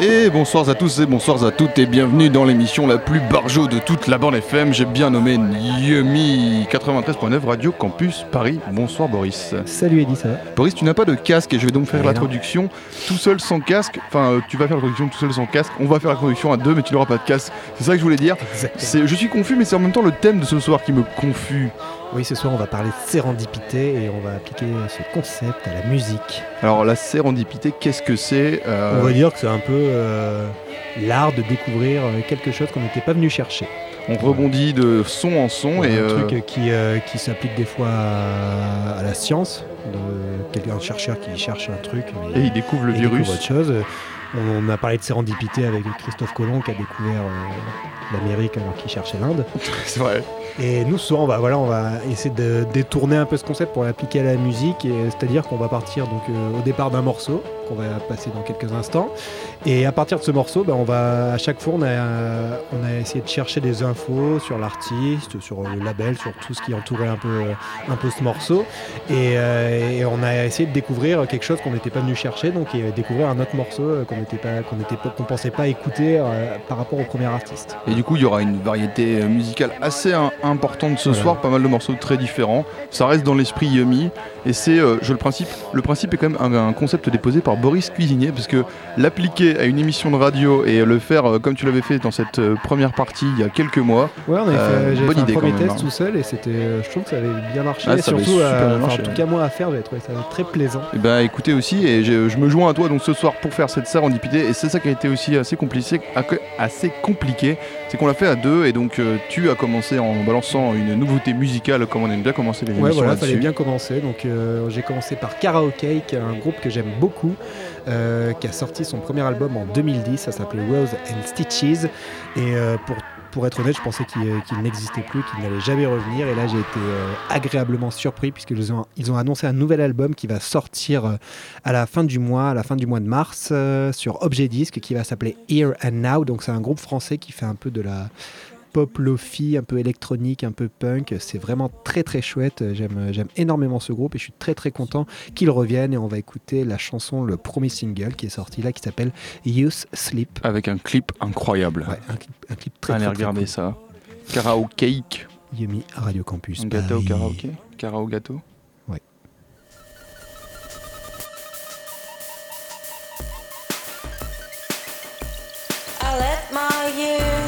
Et bonsoir à tous et bonsoir à toutes et bienvenue dans l'émission la plus barjo de toute la bande FM. J'ai bien nommé Yumi 93.9 Radio Campus Paris. Bonsoir Boris. Salut Eddie, ça va? Boris, tu n'as pas de casque et je vais donc faire l'introduction tout seul sans casque. Enfin, euh, tu vas faire l'introduction tout seul sans casque. On va faire l'introduction à deux, mais tu n'auras pas de casque. C'est ça que je voulais dire. Je suis confus, mais c'est en même temps le thème de ce soir qui me confus. Oui, ce soir, on va parler de sérendipité et on va appliquer ce concept à la musique. Alors, la sérendipité, qu'est-ce que c'est euh On va dire que c'est un peu euh, l'art de découvrir quelque chose qu'on n'était pas venu chercher. On rebondit de son en son et un euh, truc qui, qui s'applique des fois à, la science, de quelqu'un chercheur qui cherche un truc et il découvre le virus. autre chose. On a parlé de sérendipité avec Christophe Colomb qui a découvert l'Amérique alors qu'il cherchait l'Inde. c'est vrai. Et nous, ce soir, on va, voilà, on va essayer de détourner un peu ce concept pour l'appliquer à la musique. C'est-à-dire qu'on va partir donc, euh, au départ d'un morceau qu'on va passer dans quelques instants. Et à partir de ce morceau, ben, on va, à chaque fois, on a, essayé de chercher des infos sur l'artiste, sur le label, sur tout ce qui entourait un peu, un peu ce morceau. Et, euh, on a essayé de découvrir quelque chose qu'on n'était pas venu chercher, donc et découvrir un autre morceau euh, qu'on n'était pas, qu'on pensait pas écouter par rapport au premier artiste. Et du coup, il y aura une variété musicale assez importante ce soir, pas mal de morceaux très différents. Ça reste dans l'esprit Yummy. Et c'est, euh, je le principe, le principe est quand même un, concept déposé par Boris Cuisinier, parce que l'appliquer à une émission de radio et le faire euh, comme tu l'avais fait dans cette euh, première partie il y a quelques mois. Ouais, on avait fait, bonne idée un premier test hein. tout seul et c'était, je trouve que ça avait bien marché. Ah, surtout, en tout cas moi à faire, j'ai trouvé ça très plaisant. Et eh bah ben, écoutez aussi, et je, me joins à toi donc ce soir pour faire cette sérendipité, et c'est ça qui a été aussi assez compliqué, assez compliqué, c'est qu'on l'a fait à deux, et donc tu as commencé en une nouveauté musicale comme on aime bien commencer les émissions. Ouais, voilà, fallait bien commencer. Donc euh, j'ai commencé par Karaoke, un groupe que j'aime beaucoup, euh, qui a sorti son premier album en 2010. Ça s'appelait Rose and Stitches. Et euh, pour pour être honnête, je pensais qu'il n'existait plus, qu'il n'allait jamais revenir. Et là, j'ai été agréablement surpris puisqu'ils ont, ils ont annoncé un nouvel album qui va sortir à la fin du mois, à la fin du mois de mars, sur Objet Disc, qui va s'appeler Here and Now. Donc, c'est un groupe français qui fait un peu de la pop lofi, un peu électronique, un peu punk. C'est vraiment très très chouette. J'aime, j'aime énormément ce groupe et je suis très très content qu'ils reviennent. Et on va écouter la chanson, le premier single qui est sorti là, qui s'appelle Youth Sleep. Avec un clip incroyable. Ouais, un clip, très Allez, très, regardez ça. Karaoke. Yumi Radio Campus. Un gâteau karaoké Karaoke gâteau Ouais. I let my I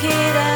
kid.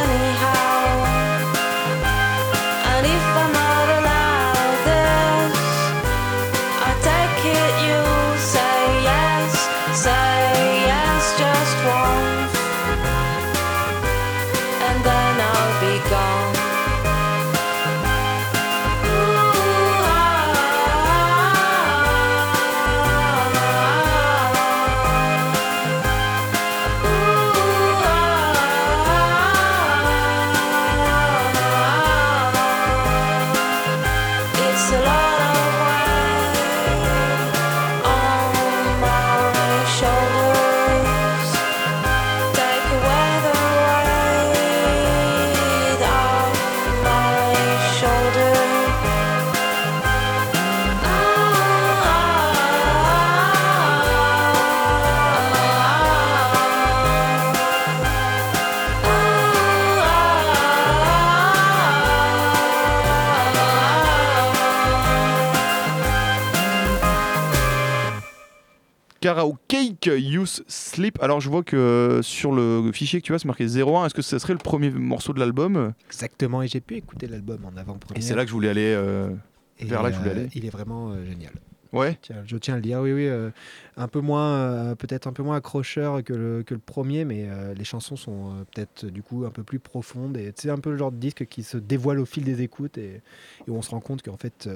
Karaoke Use Sleep. Alors je vois que euh, sur le fichier que tu as, c'est marqué 01. Est-ce que ça serait le premier morceau de l'album? Exactement, et j'ai pu écouter l'album en Et avant-première. c'est là que je voulais aller. euh, Et, vers là que je voulais euh, aller. Il est vraiment euh, génial. Ouais. Tiens, je tiens à le dire, oui, oui. euh, un peu moins, euh, peut-être un peu moins accrocheur que le, que le premier, mais euh, les chansons sont peut-être du coup un peu plus profondes. Et c'est un peu le genre de disque qui se dévoile au fil des écoutes et, et où on se rend compte qu'en fait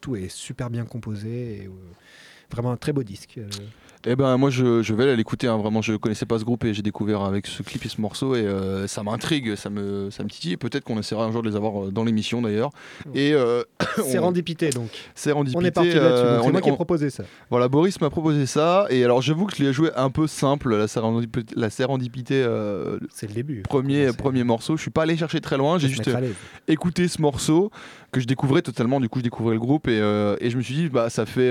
tout est super bien composé. Et, vraiment un très beau disque. euh. Eh ben moi je, je vais l'écouter. hein. Vraiment, je connaissais pas ce groupe et j'ai découvert avec ce clip et ce morceau et euh, ça m'intrigue, ça me, ça me titille. Peut-être qu'on essaiera un jour de les avoir euh, dans l'émission d'ailleurs. Et euh, C'est Rendipité donc. Sérendipité, On est parti là-dessus. C'est moi qui ai proposé ça. Voilà, Boris m'a proposé ça et alors j'avoue que je l'ai joué un peu simple, la sérendipité, la sérendipité euh, C'est le début. premier, premier morceau. Je suis pas allé chercher très loin, j'ai juste écouté ce morceau que je découvrais totalement. Du coup, je découvrais le groupe et, et je me suis dit, bah, ça fait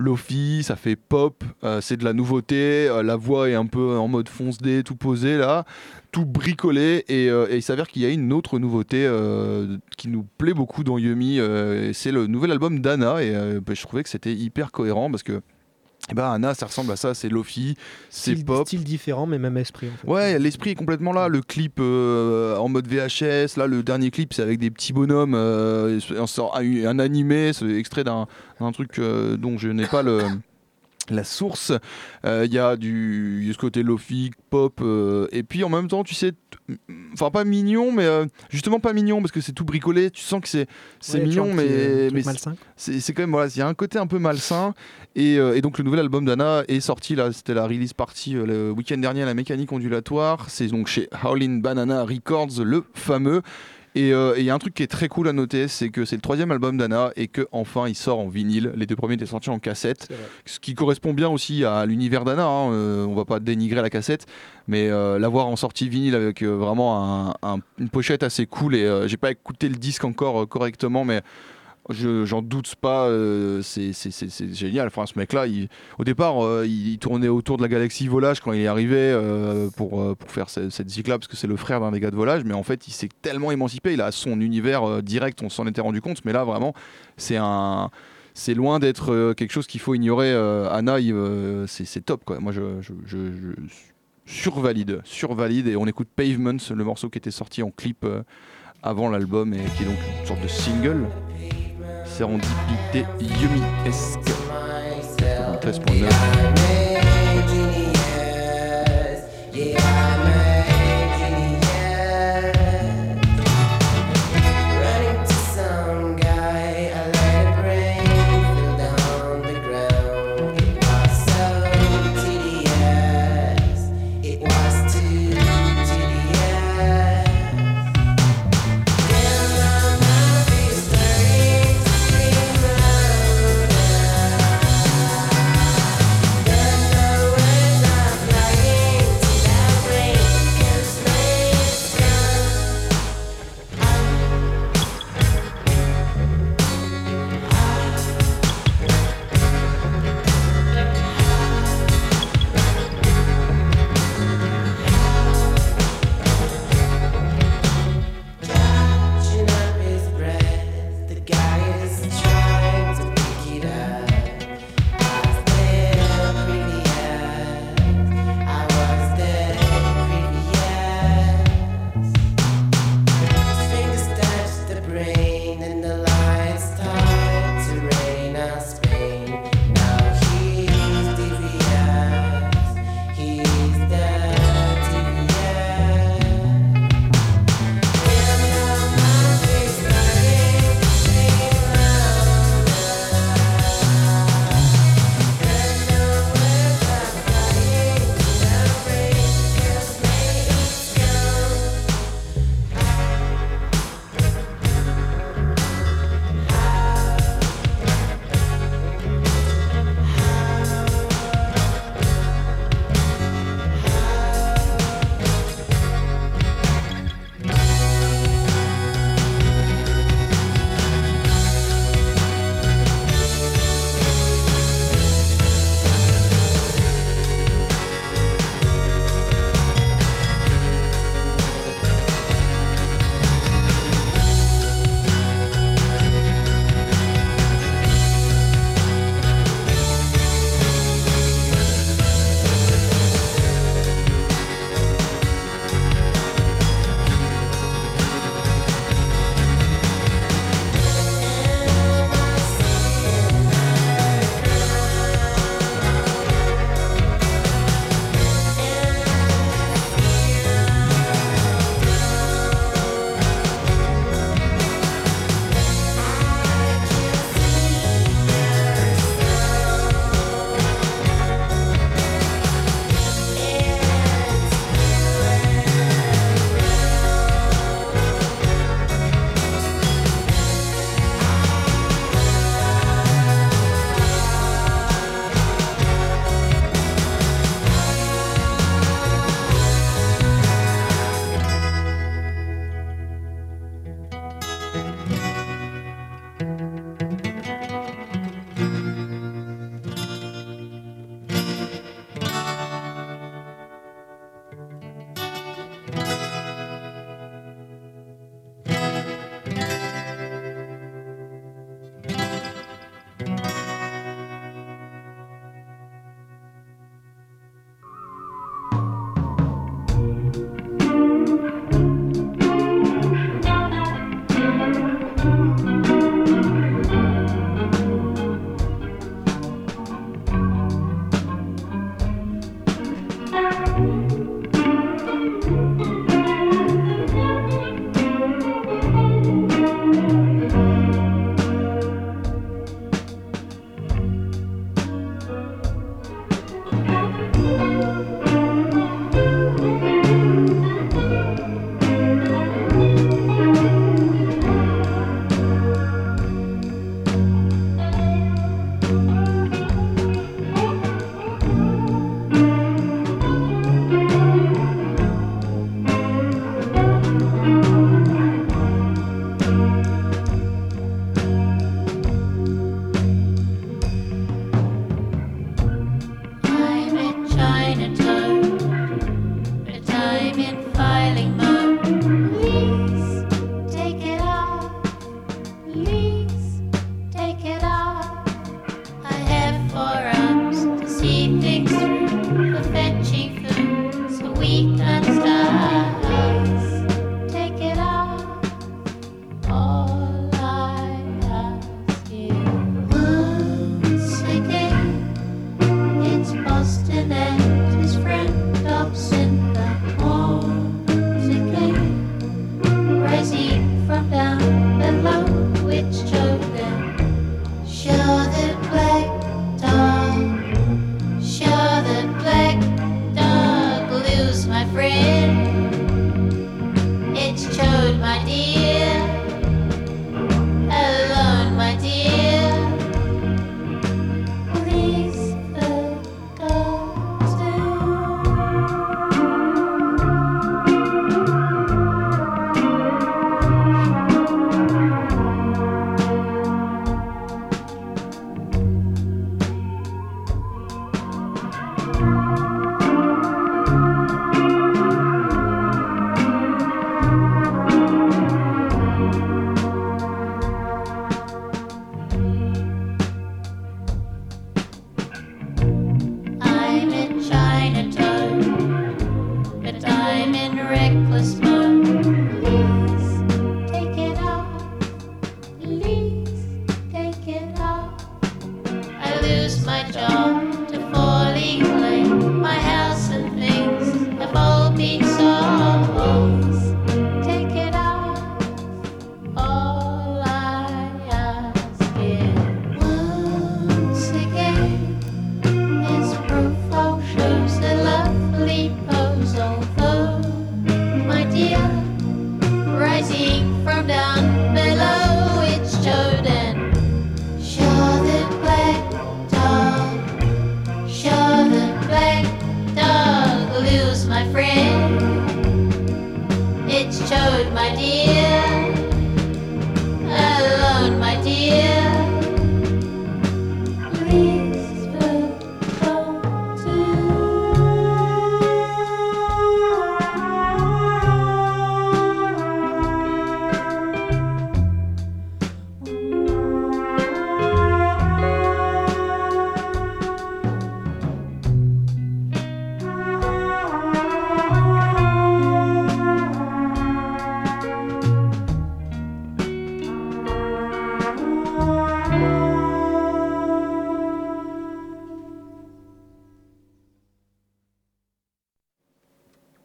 lofi, ça fait pop, euh, c'est de la nouveauté. euh, la voix est un peu en mode fonce dé, tout posé là, tout bricolé. Et, euh, et il s'avère qu'il y a une autre nouveauté qui nous plaît beaucoup dans Yumi. c'est le nouvel album d'Anna et bah, je trouvais que c'était hyper cohérent parce que. Eh ben, Anna, ça ressemble à ça, c'est Lofi, c'est pop. Style différent, mais même esprit. En fait. Ouais, l'esprit est complètement là. Le clip euh, en mode VHS, là, le dernier clip, c'est avec des petits bonhommes. euh, un, un animé, c'est extrait d'un d'un truc euh, dont je n'ai pas le. La source, Euh, il y a du y a ce côté lofi, pop, euh, et puis en même temps, tu sais, t- enfin pas mignon, mais euh, justement pas mignon parce que c'est tout bricolé. Tu sens que c'est c'est Ouais, mignon, euh, mais mais malsain. c'est quand même voilà, il y a un côté un peu malsain et, euh, et donc le nouvel album d'Anna est sorti là, c'était la release party euh, le week-end dernier à la mécanique ondulatoire, c'est donc chez Howlin' Banana Records le fameux et euh, il y a un truc qui est très cool à noter, c'est que c'est le troisième album d'Anna et que enfin il sort en vinyle. Les deux premiers étaient sortis en cassette, ce qui correspond bien aussi à l'univers d'Anna. hein. Euh, on va pas dénigrer la cassette, mais euh, l'avoir en sortie vinyle avec euh, vraiment un- un- une pochette assez cool. Et euh, j'ai pas écouté le disque encore euh, correctement, mais je- j'en doute pas. euh, c'est génial. Enfin, ce mec-là, au départ, euh, il, tournait autour de la galaxie Volage quand il est arrivé euh, pour, pour faire ce- cette zik-là, parce que c'est le frère d'un des gars de Volage. Mais en fait, il s'est tellement émancipé. Il a son univers direct. On s'en était rendu compte. Mais là, vraiment, c'est un c'est loin d'être quelque chose qu'il faut ignorer. Anna, c'est top quoi. Moi, je, je, survalide, survalide. Et on écoute Pavements, le morceau qui était sorti en clip avant l'album et qui est donc une sorte de single. Sérendipité Yumi-esque. 93.9.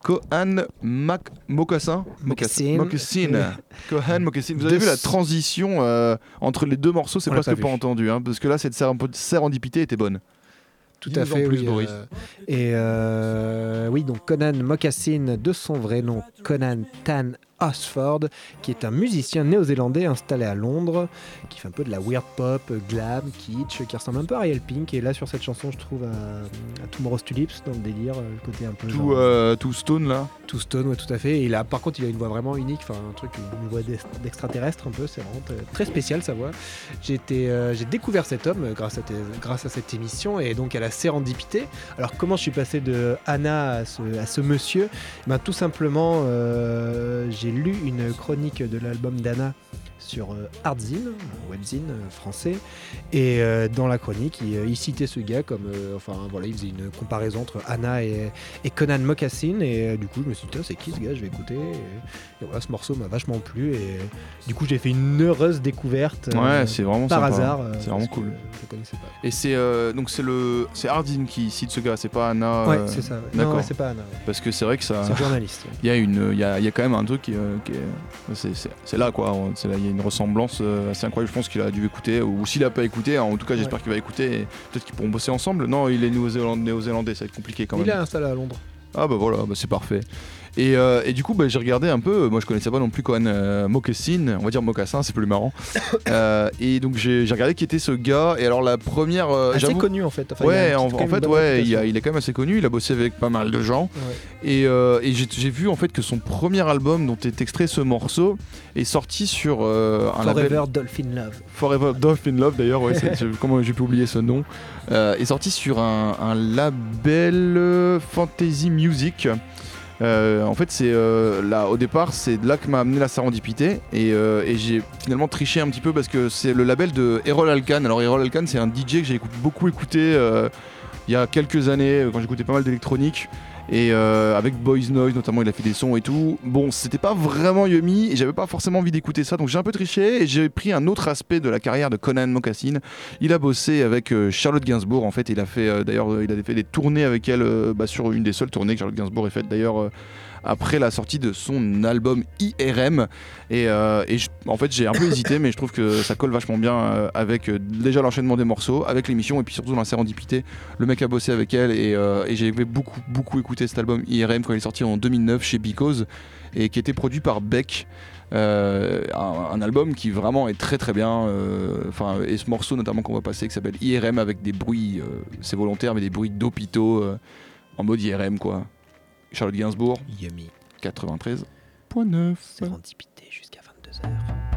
Kohan Mac Mocassin Mocassin. Mocassin. Kohan Mocassin. Vous avez vu la transition euh, entre les deux morceaux, c'est presque pas pas, entendu, hein, parce que là, cette séren- sérendipité était bonne. Tout à en fait, plus, oui. Boris. euh, et euh, oui, donc Conan Mocassin, de son vrai nom Conan Tan Osford, qui est un musicien néo-zélandais installé à Londres, qui fait un peu de la weird pop, euh, glam, kitsch, qui ressemble un peu à Ariel Pink. Et là, sur cette chanson, je trouve à, à Tomorrow's Tulips, dans le délire, euh, le côté un peu Tout, genre, euh, tout Stone là. tout stone, ouais, tout à fait. Et là, par contre, il a une voix vraiment unique, enfin un truc, une voix d'ex- d'extraterrestre un peu. C'est vraiment très spécial sa voix. J'ai euh, découvert cet homme euh, grâce à, tes- grâce à cette émission et donc à la sérendipité. Alors comment je suis passé de Anna à ce, à ce monsieur? Ben, Tout simplement, euh, j'ai lu une chronique de l'album d'Anna sur euh, Artzine, un webzine euh, français, et euh, dans la chronique, il, euh, il citait ce gars comme, euh, enfin voilà, il faisait une comparaison entre Anna et, et Conan Mocassin, et euh, du coup je me suis dit, Tiens, c'est qui ce gars? Je vais écouter, et, et voilà, ce morceau m'a vachement plu, et du coup j'ai fait une heureuse découverte euh, Ouais, c'est vraiment par sympa. hasard. euh, C'est vraiment cool. Je connaissais pas. Et c'est euh, donc c'est le c'est Hardin qui cite ce gars, c'est pas Anna. Ouais, euh, c'est ça. ouais. d'accord. Ouais, c'est pas Anna. ouais. Parce que c'est vrai que ça. C'est journaliste. ouais. Il y a une, il y a, il y a quand même un truc qui, euh, qui est, c'est, c'est- c'est là quoi. C'est là, il y a une ressemblance euh, assez incroyable. Je pense qu'il a dû écouter, ou s'il a pas écouté, en tout cas j'espère qu'il va écouter. et Peut-être qu'ils pourront bosser ensemble. Non, il est néo-zélandais, ça va être compliqué quand Il même. est installé à Londres. Ah bah voilà, bah c'est parfait. Et, euh, et du coup, bah, j'ai regardé un peu. Moi, je connaissais pas non plus Cohen euh, Mocassin. On va dire Mocassin, c'est plus marrant. Euh, et donc j'ai, regardé qui était ce gars. Et alors la première, euh, Assez connu en fait. Enfin, Ouais, en, fait, ouais, il, réputation. a- il est quand même assez connu. Il a bossé avec pas mal de gens. Ouais. Et, euh, et j'ai, vu en fait que son premier album, dont est extrait ce morceau, est sorti sur euh, un label. Forever Dolphin Love. Forever Dolphin Love d'ailleurs, ouais, comment j'ai pu oublier ce nom, euh, est sorti sur un, un label euh, Fantasy Music. Euh, en fait, c'est euh, là au départ, c'est de là que m'a amené la sérendipité et, euh, et j'ai finalement triché un petit peu parce que c'est le label de Errol Alkan. Alors Errol Alkan, c'est un DJ que j'ai beaucoup écouté il y a quelques années quand j'écoutais pas mal d'électronique. Et euh, avec Boys Noise notamment, il a fait des sons et tout. Bon, c'était pas vraiment Yumi et j'avais pas forcément envie d'écouter ça, donc j'ai un peu triché et j'ai pris un autre aspect de la carrière de Conan Mocassin. Il a bossé avec euh, Charlotte Gainsbourg en fait. Il a fait euh, d'ailleurs, il a fait des tournées avec elle bah, sur une des seules tournées que Charlotte Gainsbourg ait faites d'ailleurs. Après la sortie de son album IRM et, euh, et je- en fait j'ai un peu hésité mais je trouve que ça colle vachement bien euh, avec euh, déjà l'enchaînement des morceaux avec l'émission et puis surtout dans la sérendipité. Le mec a bossé avec elle et, et j'ai beaucoup beaucoup écouté cet album IRM quand il est sorti en 2009 chez Because et qui était produit par Beck. Euh, un, un album qui vraiment est très très bien euh, enfin et ce morceau notamment qu'on va passer qui s'appelle IRM avec des bruits euh, c'est volontaire mais des bruits d'hôpitaux en mode IRM quoi Charlotte Gainsbourg Yummy. 93.9 Sérendipité jusqu'à 22h.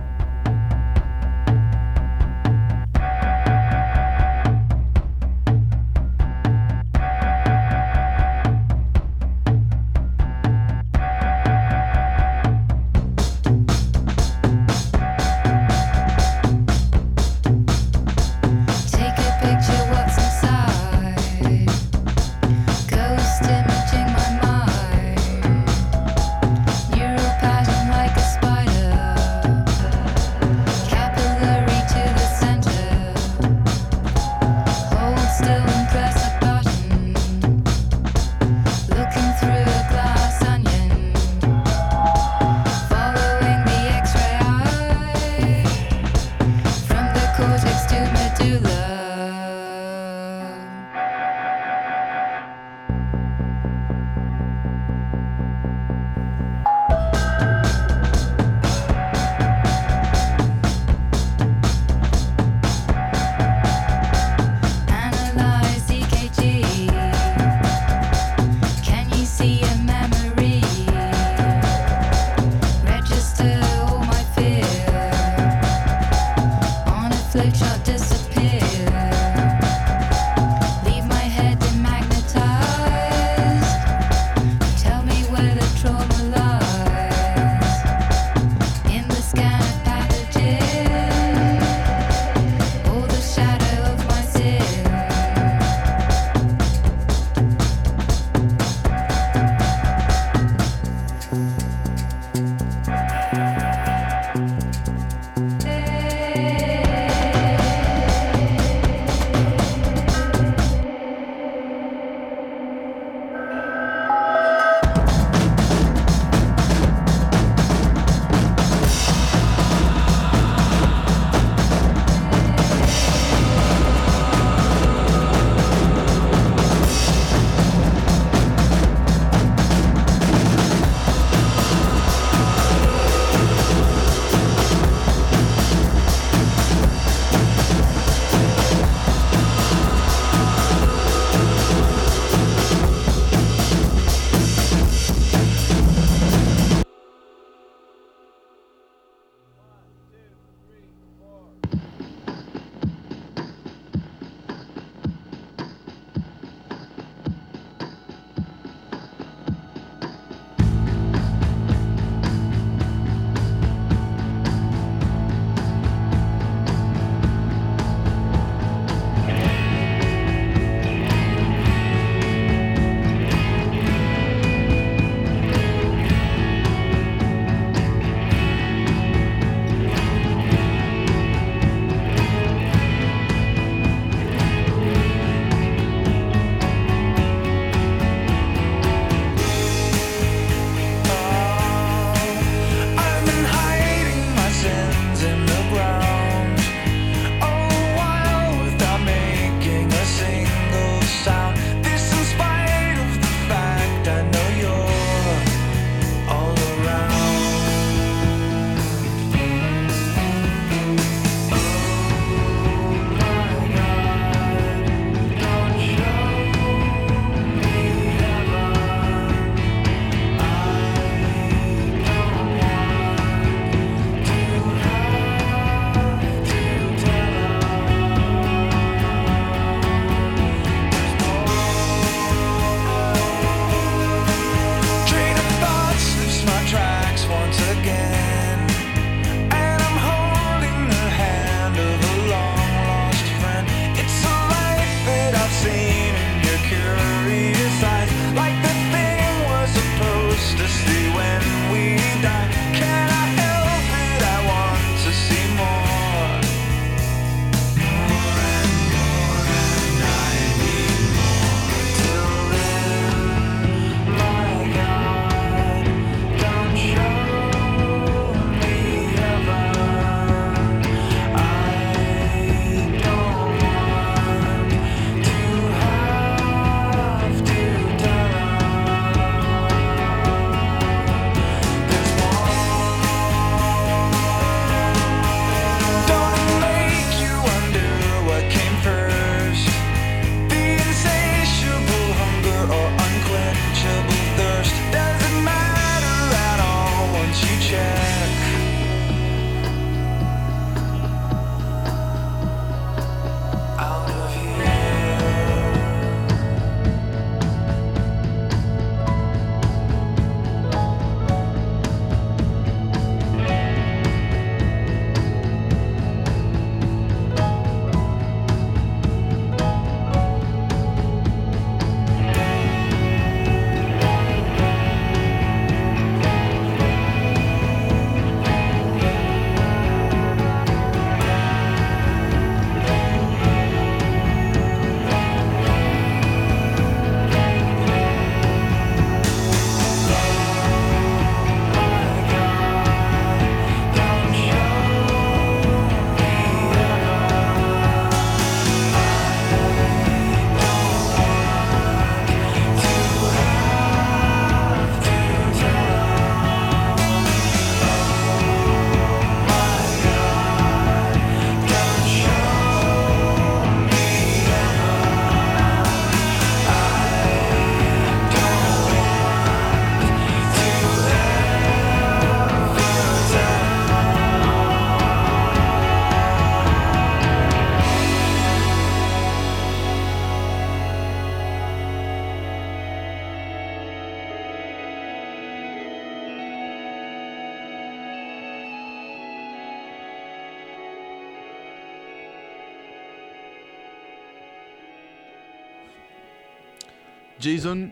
Jason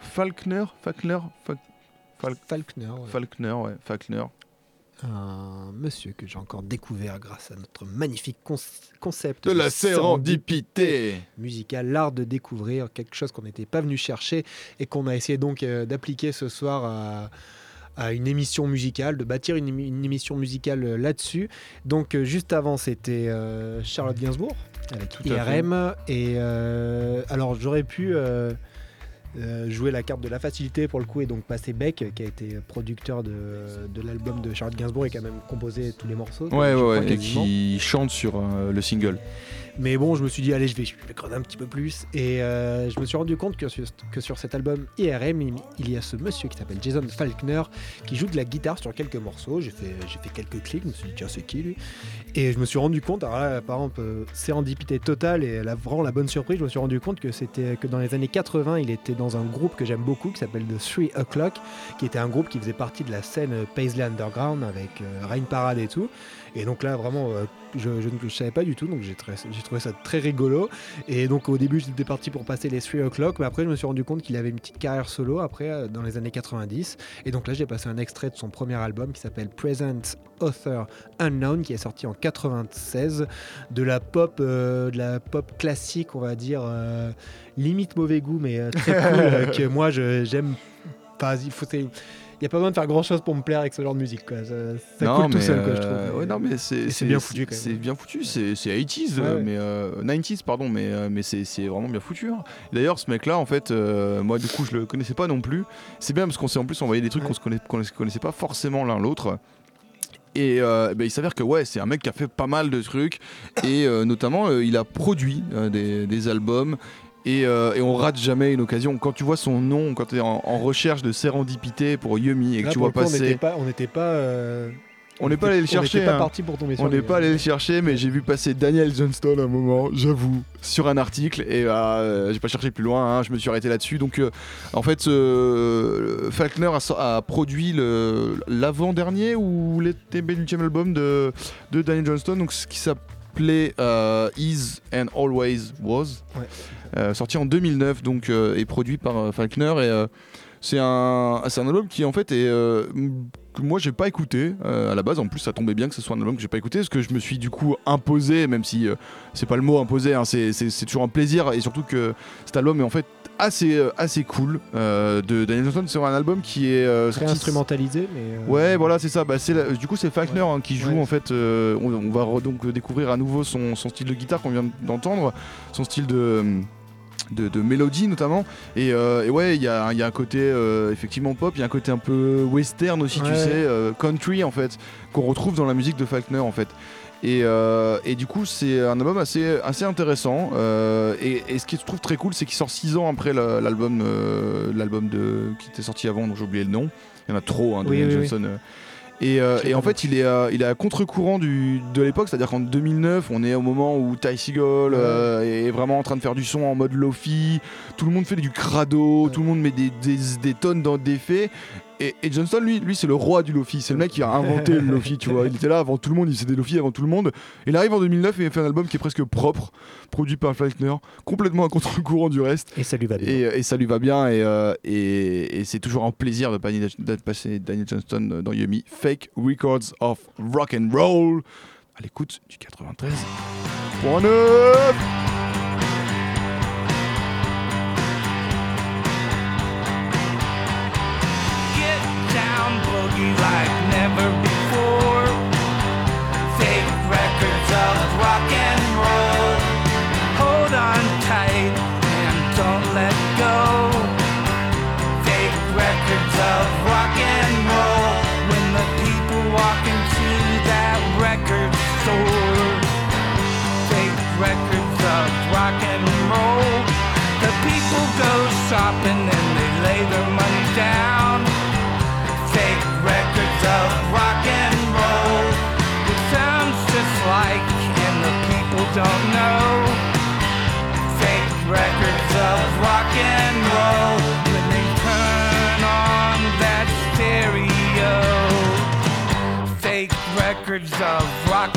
Falkner Falkner Fal- Fal- Falkner, ouais. Falkner, ouais, Falkner. un monsieur que j'ai encore découvert grâce à notre magnifique concept De la sérendipité musical, l'art de découvrir quelque chose qu'on n'était pas venu chercher et qu'on a essayé donc euh, d'appliquer ce soir à, à une émission musicale, de bâtir une, émi- une émission musicale euh, là-dessus. Donc euh, juste avant, c'était euh, Charlotte Gainsbourg avec Tout. IRM. Et alors j'aurais pu euh, jouer la carte de la facilité pour le coup et donc passer Beck qui a été producteur de, de l'album de Charlotte Gainsbourg et qui a même composé tous les morceaux. Ouais, je ouais, crois, ouais, et qui chante sur euh, le single. Mais bon, je me suis dit, allez, je vais, je vais creuser un petit peu plus. Et euh, je me suis rendu compte que sur, que sur cet album IRM, il, y a ce monsieur qui s'appelle Jason Falkner qui joue de la guitare sur quelques morceaux. J'ai fait, j'ai fait quelques clics, je me suis dit, tiens, c'est qui lui? Et je me suis rendu compte, alors là, par exemple, euh, sérendipité totale et vraiment la bonne surprise, je me suis rendu compte que c'était que dans les années 80, il était dans un groupe que j'aime beaucoup qui s'appelle The Three O'Clock, qui était un groupe qui faisait partie de la scène Paisley Underground avec euh, Rain Parade et tout. Et donc là, vraiment, euh, je, je ne savais pas du tout, donc j'ai trouvé ça très rigolo. Et donc au début, j'étais parti pour passer les 3 o'clock, mais après, je me suis rendu compte qu'il avait une petite carrière solo après, euh, dans les années 90. Et donc là, j'ai passé un extrait de son premier album qui s'appelle Present Author Unknown, qui est sorti en 96, de la pop, euh, de la pop classique, on va dire, euh, limite mauvais goût, mais euh, très cool, que moi j'aime. Enfin, il faut. Il n'y a pas besoin de faire grand chose pour me plaire avec ce genre de musique. Quoi. Ça, ça coule tout seul, quoi, je euh, trouve. ouais, non, mais c'est bien foutu. C'est bien foutu, c'est c'est 80s, Ouais, euh, ouais. mais euh, 90s, pardon, mais, euh, mais c'est vraiment bien foutu. hein. D'ailleurs, ce mec-là, en fait, euh, moi, du coup, je le connaissais pas non plus. C'est bien parce qu'on s'est en plus envoyé des trucs qu'on se connaissait pas forcément l'un l'autre. Et euh, ben, il s'avère que ouais, c'est un mec qui a fait pas mal de trucs et euh, notamment euh, il a produit des, des albums et, euh, et on rate jamais une occasion. Quand tu vois son nom, quand tu es en, en recherche de sérendipité pour Yumi et que Là, tu vois coup, On n'était passer, pas, on n'était pas, euh, on n'est pas allé le chercher. On n'était pas hein. parti pour tomber sur On n'est pas allé le chercher, mais j'ai vu passer Daniel Johnston à un moment, j'avoue, sur un article, et euh, j'ai pas cherché plus loin, hein, je me suis arrêté là-dessus. Donc, euh, en fait, euh, Falkner a, produit l'avant-dernier ou l'antépénultième album de, de Daniel Johnston, donc ce qui s'appelait euh, Is and Always Was, Ouais. euh, sorti en 2009, donc, euh, et produit par Falkner. Et, c'est un, c'est un album qui en fait est euh, que moi j'ai pas écouté euh, à la base. En plus, ça tombait bien que ce soit un album que j'ai pas écouté parce que je me suis du coup imposé, même si euh, c'est pas le mot imposé, hein, c'est, c'est- c'est toujours un plaisir et surtout que cet album est en fait assez euh, assez cool. euh, de Daniel Johnston, c'est un album qui est euh, Très instrumentalisé, mais. euh, Ouais, voilà, c'est ça. Bah, la- Du coup, c'est Falkner Ouais. hein, qui joue Ouais. en fait. on, on va donc découvrir à nouveau son, son style de guitare qu'on vient d'entendre, son style de. De, de mélodie notamment et, euh, et ouais il y y a un côté euh, effectivement pop il y a un côté un peu western aussi tu sais euh, country en fait qu'on retrouve dans la musique de Falkner en fait et, euh, et du coup c'est un album assez, assez intéressant euh, et, et ce qui je trouve très cool c'est qu'il sort 6 ans après l'album euh, l'album de qui était sorti avant dont j'ai oublié le nom il y en a trop hein, de Oui, Daniel oui, oui. Johnson. Et, en fait, il est, à- il est à contre-courant de l'époque, c'est-à-dire qu'en 2009, on est au moment où Ty euh, est vraiment en train de faire du son en mode lofi, tout le monde fait du crado, tout le monde met des, des, des tonnes d'effets. Et, et Johnston, lui, lui c'est le roi du lofi, c'est le mec qui a inventé le lofi, tu vois. Il était là avant tout le monde, il faisait des lofi avant tout le monde. Il arrive en 2009 et il fait un album qui est presque propre, produit par Falkner, complètement à contre-courant du reste. Et ça lui va bien. Et, et ça lui va bien et, euh, et, c'est toujours un plaisir de, pas- de passer Daniel Johnston dans Yumi. Fake Records of Rock and Roll à l'écoute du 93.9 remember records of rock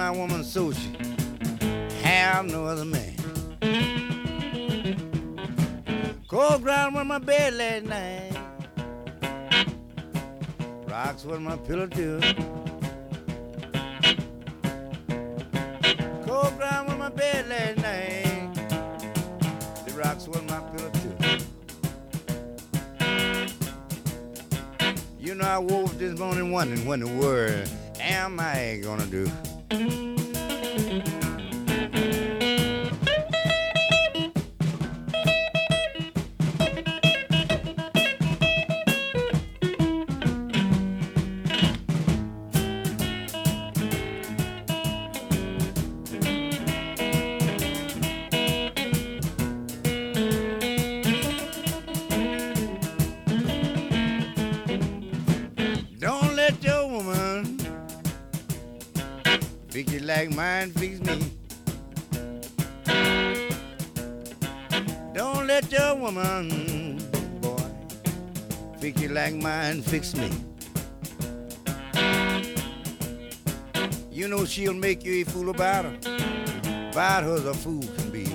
my woman so she have no other man. Cold ground on my bed last night. Rocks was my pillow too. Cold ground on my bed last night. The rocks was my pillow too. You know I woke this morning wondering what in the world am I gonna do? You know she'll make you a fool about her, about her as a fool can be.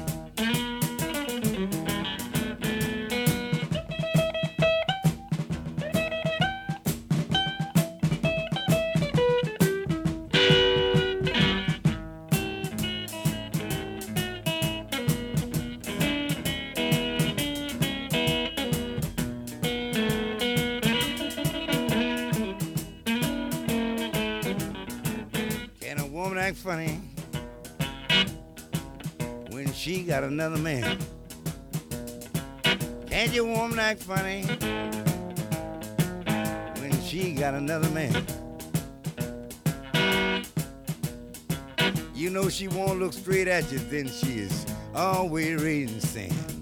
Another man? Can't your woman act funny when she got another man? You know she won't look straight at you, then she is always raising. Sand.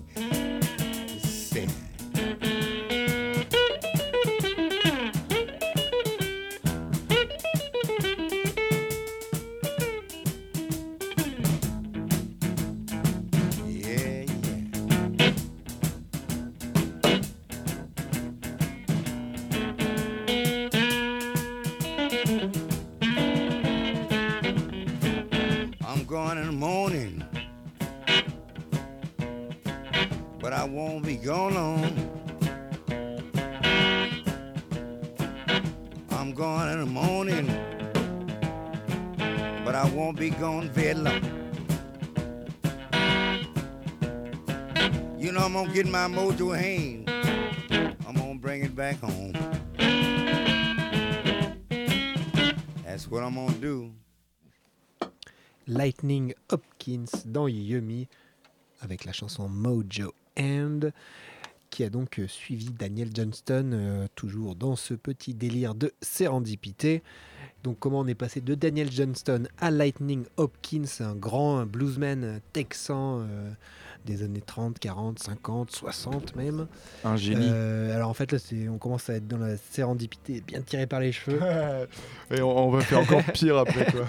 My mojo hand. I'm gonna bring it back home. That's what I'm gonna do. Lightning Hopkins dans Yummy avec la chanson Mojo Hand qui a donc euh, suivi Daniel Johnston euh, toujours dans ce petit délire de sérendipité. Donc comment on est passé de Daniel Johnston à Lightning Hopkins, un grand bluesman texan euh, des années 30, 40, 50, 60 même. Un génie. Euh, alors en fait là c'est on commence à être dans la sérendipité bien tiré par les cheveux. Et on, on va faire encore pire après quoi.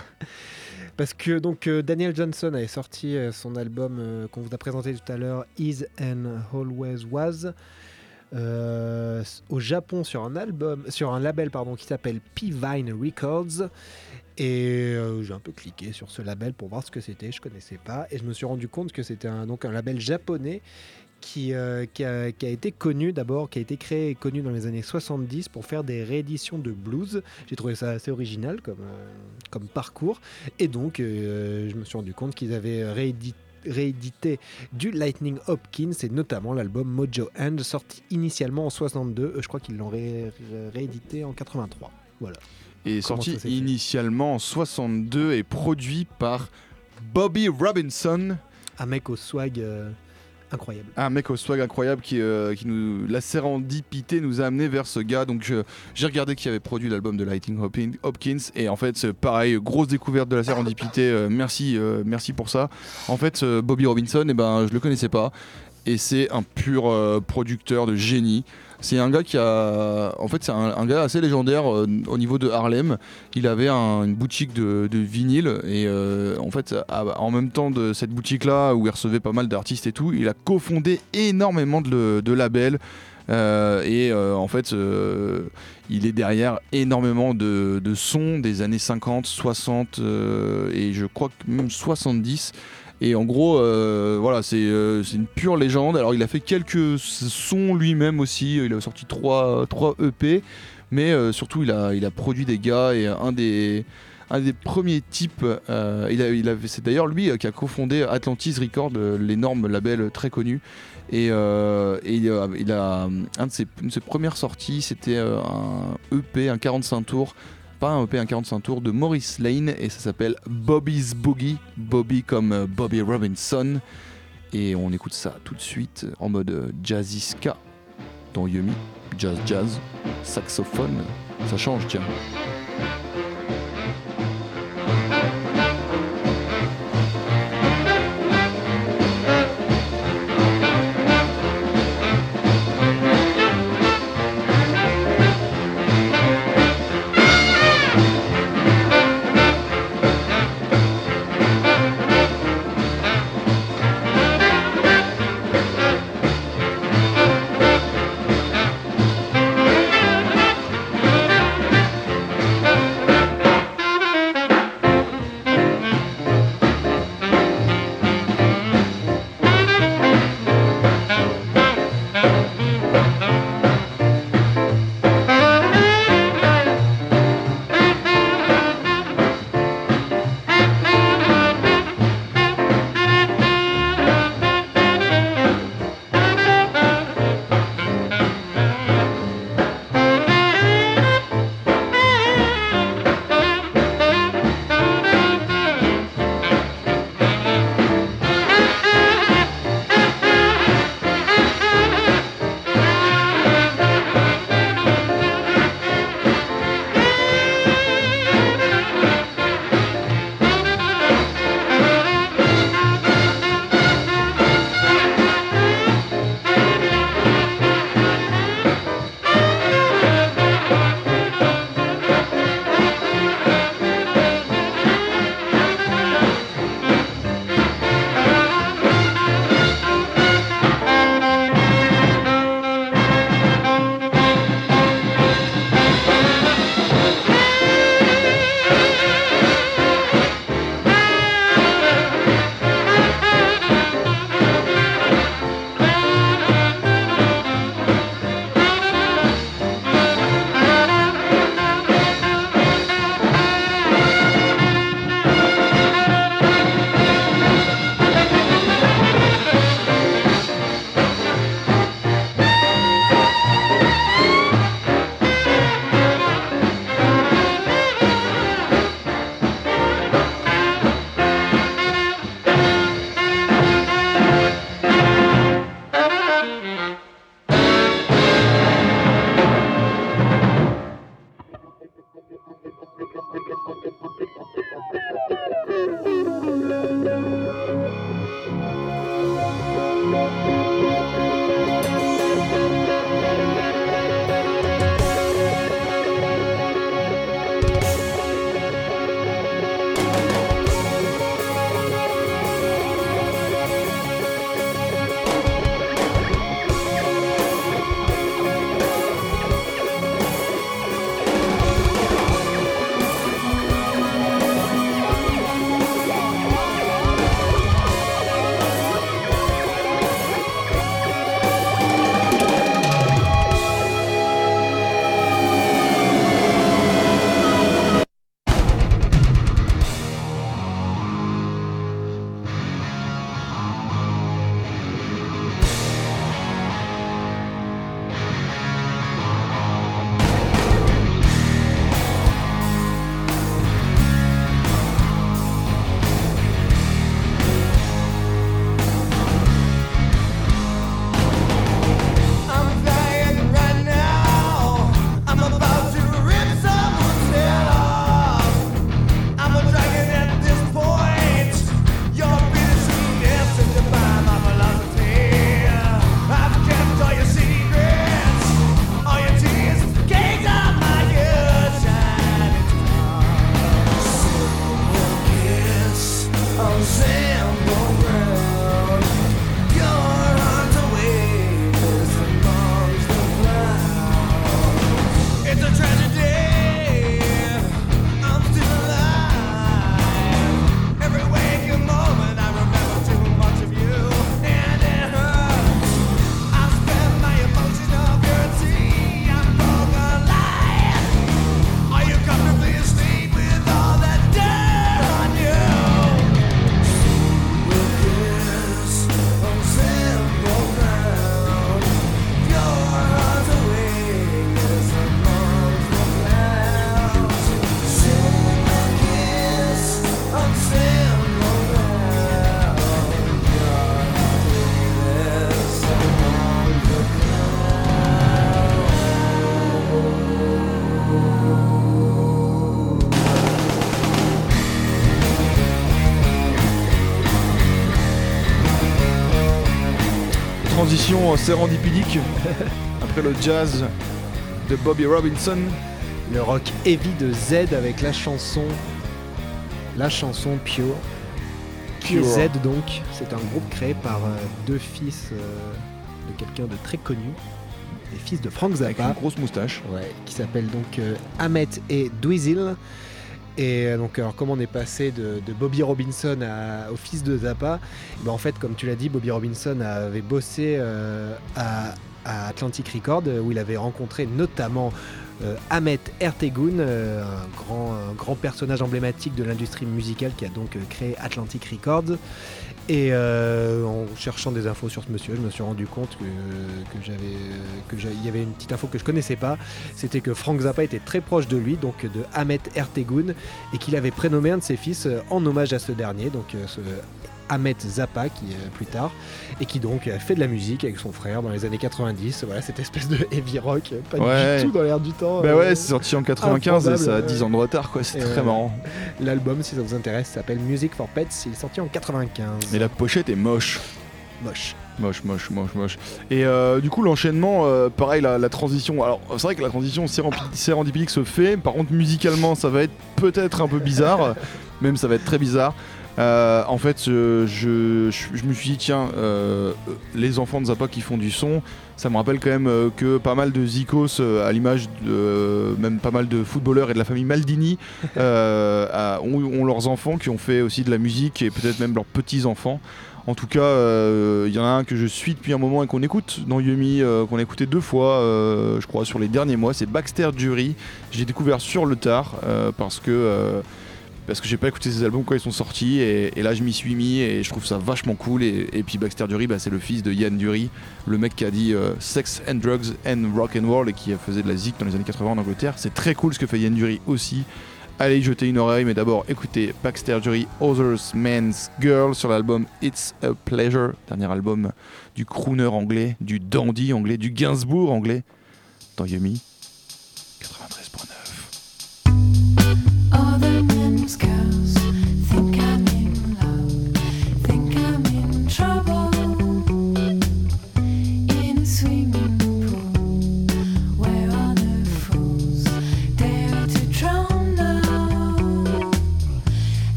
Parce que donc euh, Daniel Johnson avait sorti euh, son album euh, qu'on vous a présenté tout à l'heure, Is and Always Was, au Japon sur un album, sur un label pardon qui s'appelle P-Vine Records. Et j'ai un peu cliqué sur ce label pour voir ce que c'était. Je connaissais pas et je me suis rendu compte que c'était un, donc un label japonais qui, euh, qui, a, qui a été connu d'abord, qui a été créé et connu dans les années 70 pour faire des rééditions de blues. J'ai trouvé ça assez original comme, euh, comme parcours. Et donc, euh, je me suis rendu compte qu'ils avaient réédité réédité du Lightning Hopkins et notamment l'album Mojo Hand sorti initialement en 62 Euh, je crois qu'ils l'ont ré- ré- réédité en 83 voilà Et Comment sorti initialement en 62 et produit par Bobby Robinson, un mec au swag euh, un mec au swag incroyable qui, euh, qui nous la sérendipité nous a amené vers ce gars. Donc je- j'ai regardé qui avait produit l'album de Lightning Hopkins et en fait pareil, grosse découverte de la sérendipité. euh, merci, euh, merci pour ça. En fait euh, Bobby Robinson, eh ben je le connaissais pas et c'est un pur euh, producteur de génie. C'est un gars qui a. En fait, c'est un, gars assez légendaire euh, au niveau de Harlem. Il avait un- une boutique de, vinyle et euh, en fait, en même temps de cette boutique-là où il recevait pas mal d'artistes et tout, il a cofondé énormément de, labels. euh, et en fait, il est derrière énormément de, de sons des années 50, 60 euh, et je crois que même 70. Et en gros, euh, voilà, c'est euh, c'est une pure légende. Alors, il a fait quelques sons lui-même aussi. Il a sorti 3, EP. Mais euh, surtout, il a, il a produit des gars. Et un des, un des premiers types, il a, c'est d'ailleurs lui qui a cofondé Atlantis Records, l'énorme label très connu. Et, et il, a, une de ses premières sorties, c'était un EP, un 45 tours pas un EP, un 45 tours de Maurice Lane et ça s'appelle Bobby's Boogie. Bobby comme euh, Bobby Robinson. Et on écoute ça tout de suite en mode euh, jazzy ska dans Yumi. Jazz jazz, saxophone, ça change tiens. Transition sérendipidique après le jazz de Bobby Robinson. Le rock heavy de Z avec la chanson. La chanson Pure. Pure. Z donc. C'est un groupe créé par euh, deux fils euh, de quelqu'un de très connu. Les fils de Frank Avec une Zappa. grosse moustache. Ouais, qui s'appellent donc euh, Ahmet et Dweezil. Et euh, donc, alors, comment on est passé de, Bobby Robinson au fils de Zappa Ben, En fait, comme tu l'as dit, Bobby Robinson avait bossé euh, à, Atlantic Records, où il avait rencontré notamment euh, Ahmet Ertegun, euh, un, grand, un grand personnage emblématique de l'industrie musicale qui a donc créé Atlantic Records. Et euh, en cherchant des infos sur ce monsieur, je me suis rendu compte que, il y avait une petite info que je connaissais pas. C'était que Frank Zappa était très proche de lui, donc de Ahmet Ertegun, et qu'il avait prénommé un de ses fils euh, en hommage à ce dernier, euh, Ahmet Zappa, qui euh, plus tard, et qui donc a fait de la musique avec son frère dans les années 90. Voilà, cette espèce de heavy rock, euh, pas Ouais. du tout dans l'air du temps. Bah euh, ouais, c'est sorti en 95 et ça a improbable, 10 ans de retard quoi, c'est très marrant. L'album, si ça vous intéresse, s'appelle Music for Pets. Il est sorti en 95. Mais la pochette est moche. Moche. Moche, moche, moche, moche. Et euh, du coup, l'enchaînement, euh, pareil, la, la transition. Alors, c'est vrai que la transition sérendipitique se fait. Par contre, musicalement, ça va être peut-être un peu bizarre. même, ça va être très bizarre. Euh, en fait, je, je, me suis dit, tiens, euh, les enfants de Zappa qui font du son, ça me rappelle quand même euh, que pas mal de zikos, euh, à l'image de euh, même pas mal de footballeurs et de la famille Maldini, euh, ont, ont leurs enfants qui ont fait aussi de la musique et peut-être même leurs petits-enfants. En tout cas, euh, il y en a un que je suis depuis un moment et qu'on écoute dans Yumi, euh, qu'on a écouté deux fois, euh, je crois, sur les derniers mois. C'est Baxter Jury. J'ai découvert sur le tard euh, parce que euh, parce que j'ai pas écouté ces albums quand ils sont sortis et, là je m'y suis mis et je trouve ça vachement cool. Et, puis Baxter Dury, bah, c'est le fils de Yann Dury, le mec qui a dit euh, Sex and Drugs and Rock and Roll et qui faisait de la zik dans les années 80 en Angleterre. C'est très cool ce que fait Yann Dury aussi. Allez y jeter une oreille, mais d'abord écoutez Baxter Jury, Others Men's Girl sur l'album It's a Pleasure, dernier album du crooner anglais, du dandy anglais, du Gainsbourg anglais, dans Yumi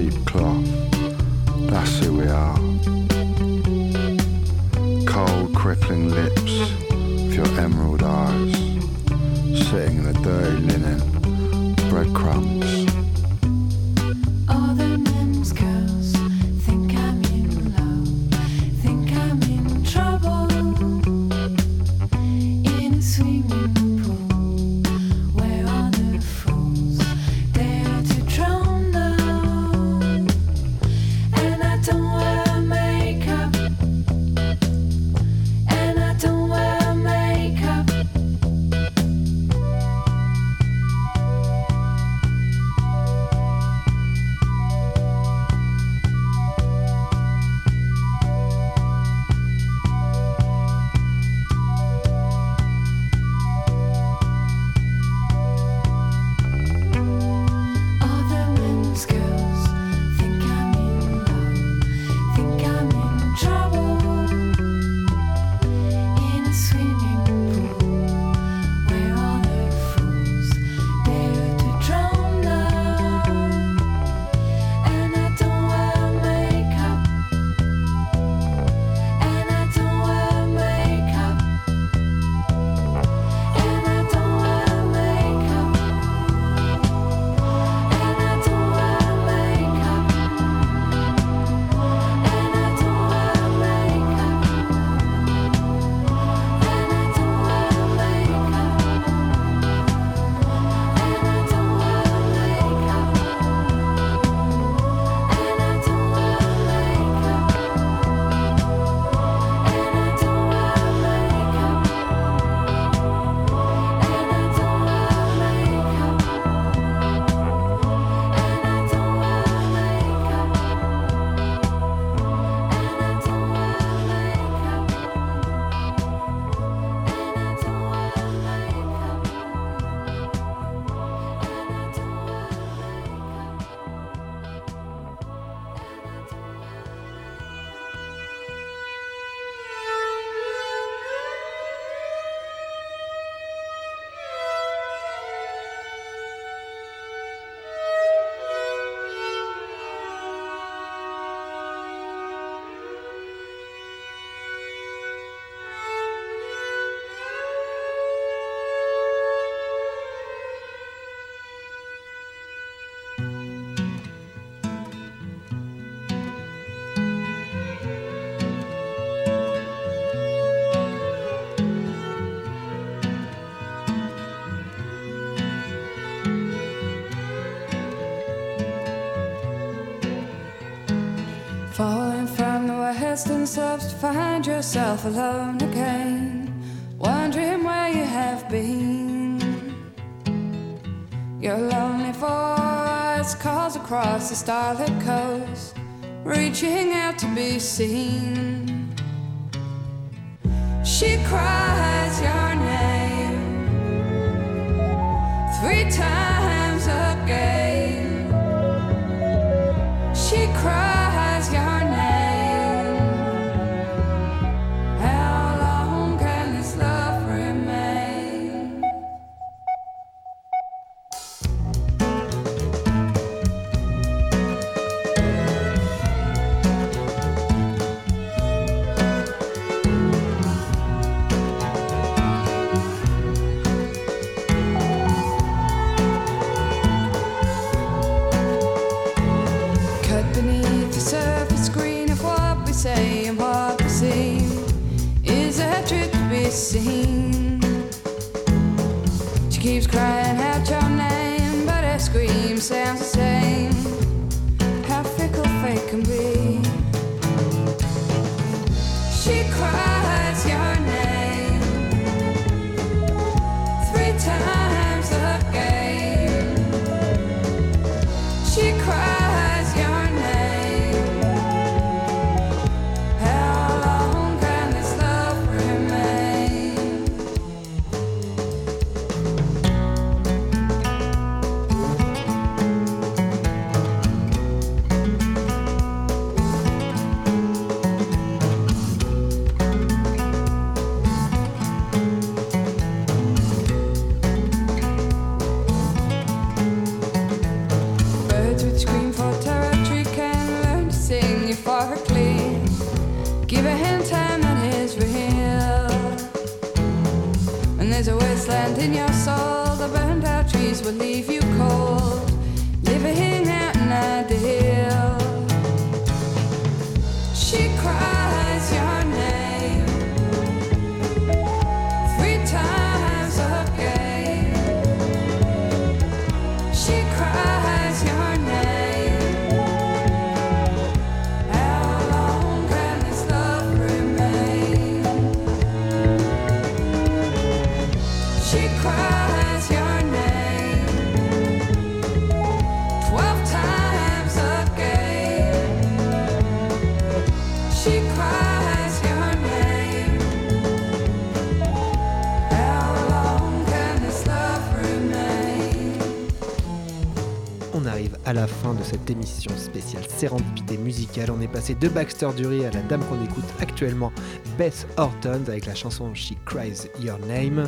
cheap cloth. That's who we are. Cold, crippling lips with your emerald eyes. Sitting in the dirty linen, breadcrumbs. constant loves to find yourself alone again, wondering where you have been. Your lonely voice calls across the starlit coast, reaching out to be seen. She cried. À la fin de cette émission spéciale Sérendipité musicale. On est passé de Baxter Dury à la dame qu'on écoute actuellement, Beth Horton, avec la chanson She Cries Your Name.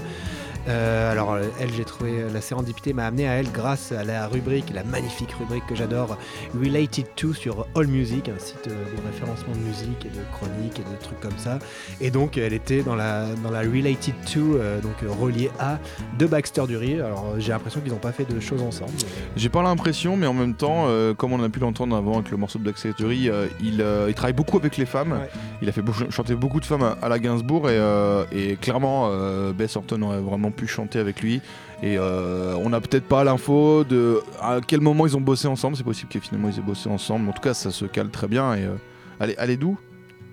Euh, alors elle, j'ai trouvé euh, la sérendipité m'a amené à elle grâce à la rubrique, la magnifique rubrique que j'adore, Related to sur All Music, un site euh, de référencement de musique et de chroniques et de trucs comme ça. Et donc elle était dans la, dans la Related to, euh, donc reliée à de Baxter Dury. Alors j'ai l'impression qu'ils n'ont pas fait de choses ensemble. J'ai pas l'impression, mais en même temps, euh, comme on a pu l'entendre avant avec le morceau de Secretary, euh, il, il travaille beaucoup avec les femmes. Ouais. Il a fait chanter beaucoup de femmes à, à la Gainsbourg et, et clairement, Bess Orton aurait vraiment pu chanter avec lui. Et euh, on n'a peut-être pas l'info de à quel moment ils ont bossé ensemble. C'est possible que finalement ils aient bossé ensemble. En tout cas, ça se cale très bien. Et euh, elle, est, elle est d'où?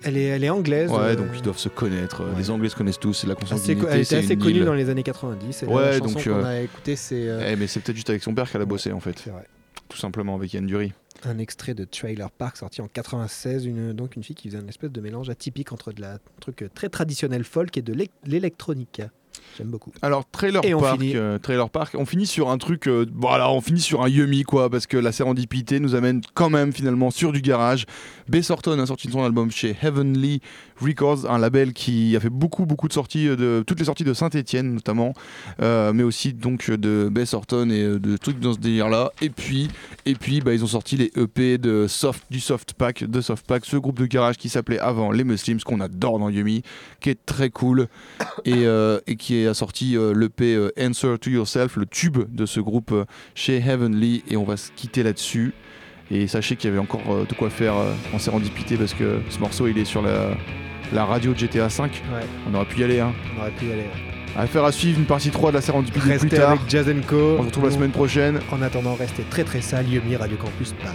Elle est, elle est anglaise. Ouais, euh, donc ils doivent se connaître. ouais. Les Anglais se connaissent tous. C'est la assez consanguinité. co- elle était assez connue île. dans les années 90. Et la Ouais, chanson donc, qu'on euh, a écoutée, c'est Eh, mais c'est peut-être juste avec son père qu'elle a bossé en fait. c'est vrai. Tout simplement avec Yann Dury. un extrait de Trailer Park sorti en 96. Une, donc une fille qui faisait une espèce de mélange atypique entre de la un truc très traditionnel folk et de l'ec- l'électronica. J'aime beaucoup. Alors Trailer Et on Park, finit. euh, Trailer Park, on finit sur un truc, euh, voilà, on finit sur un yummy quoi, parce que la sérendipité nous amène quand même finalement sur du garage. Bess Orton a sorti son album chez Heavenly Records, un label qui a fait beaucoup beaucoup de sorties, euh, de toutes les sorties de Saint-Étienne notamment, euh, mais aussi donc de Bess Orton et euh, de trucs dans ce délire là. Et puis et puis bah, ils ont sorti les EP de soft du Soft Pack, de Soft Pack, ce groupe de garage qui s'appelait avant les Muslims qu'on adore dans Yumi, qui est très cool et, et qui a sorti l'EP Answer to Yourself, le tube de ce groupe chez Heavenly, et on va se quitter là-dessus. Et sachez qu'il y avait encore de quoi faire en sérendipité parce que ce morceau il est sur la, la radio de GTA 5. Ouais, On aurait pu y aller. Hein. on aurait pu y aller. Affaire à suivre une partie 3 de la sérendipité plus Restez tard. avec Jazz Co. On se retrouve la semaine prochaine. En attendant, restez très très sale. Yumi Radio Campus. Paris.